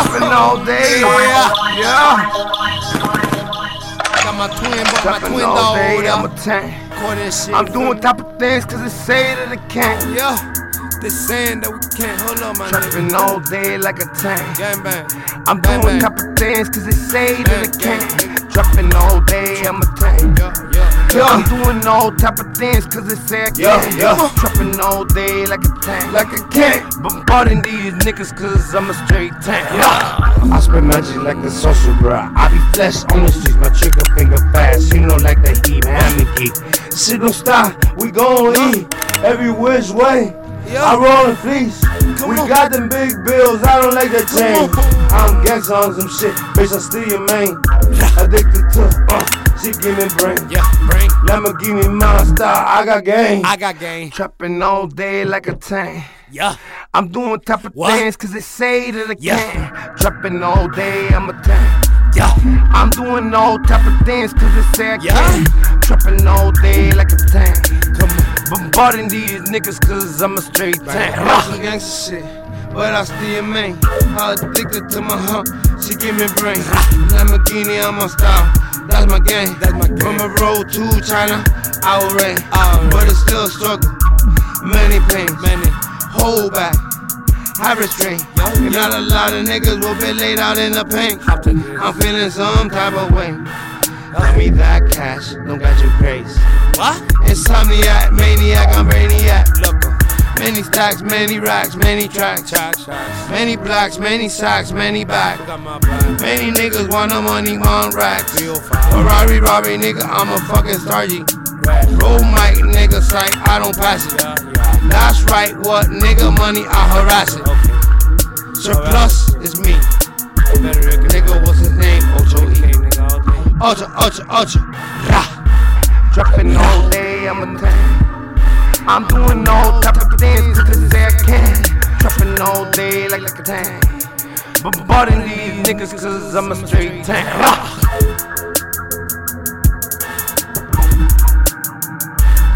Trapping all day. Oh, yeah. Yeah. Got my twin, but my twin all day. I'm a tank. I'm doing type of things cause they say that I can't. Yeah. They saying that we can't. Hold on, my nigga. Trapping all day like a tank. Gang bang. I'm Bang, doing bang. type of things cause they say that I can't. Trapping all day, I'm a tank. Yeah, yeah. Yeah, I'm doing all type of things cause they say I Yeah, can't. yeah. Trapping all day like a tank. Like a cat. Bombarding these niggas cause I'm a straight tank. Yeah. I spit magic like a social bruh. I be flesh on the streets, my trigger finger fast. You know, like the heat, Miami geek. Shit don't stop, we gon' eat every which way. Yeah. I roll the fleece. We got them big bills, I don't like that change. I'm gangsta on some shit, bitch, I steal your main. Addicted to, uh, she give me brain. Yeah, bring. Lamborghini monster, I got game. I got game. Trapping all day like a tank. Yeah. I'm doing type of What? things cause they say that I Yeah. can't. Trapping all day, I'm a tank. Yeah. I'm doing all type of things cause they say I Yeah. can't. Trapping all day like a tank. Come on. Bombarding these niggas cause I'm a straight tank. On some gangsta shit, but I still main. How addicted to my hump, she give me brain. Lamborghini, I'm on style, that's my game. That's my game. From a road to China, I will reign. I will reign. But it's still a struggle, many pains. Many. Hold back, have restraint. Yo, And not a lot of niggas will be laid out in the paint. Hop. I'm feeling some type of way. Give me that cash, don't got your grace. What? Insomniac, maniac, I'm brainiac. Many stacks, many racks, many tracks. Many blocks, many sacks, many back. Got my back. Many niggas want the money, want racks. 305. Ferrari, Robby, nigga, I'm a fucking stargy. Right. Roll mic, nigga, sight, I don't pass it. That's right, what nigga money, I harass it. Surplus is me. Nigga, what's his name? Ocho E. nigga, all day. Ultra, ultra, ultra. Rah. Trapping all day, I'm a tank. I'm doing all type of things cause they say I can't. Trapping all day like, like a tank. Bombarding these niggas cause I'm a straight tank.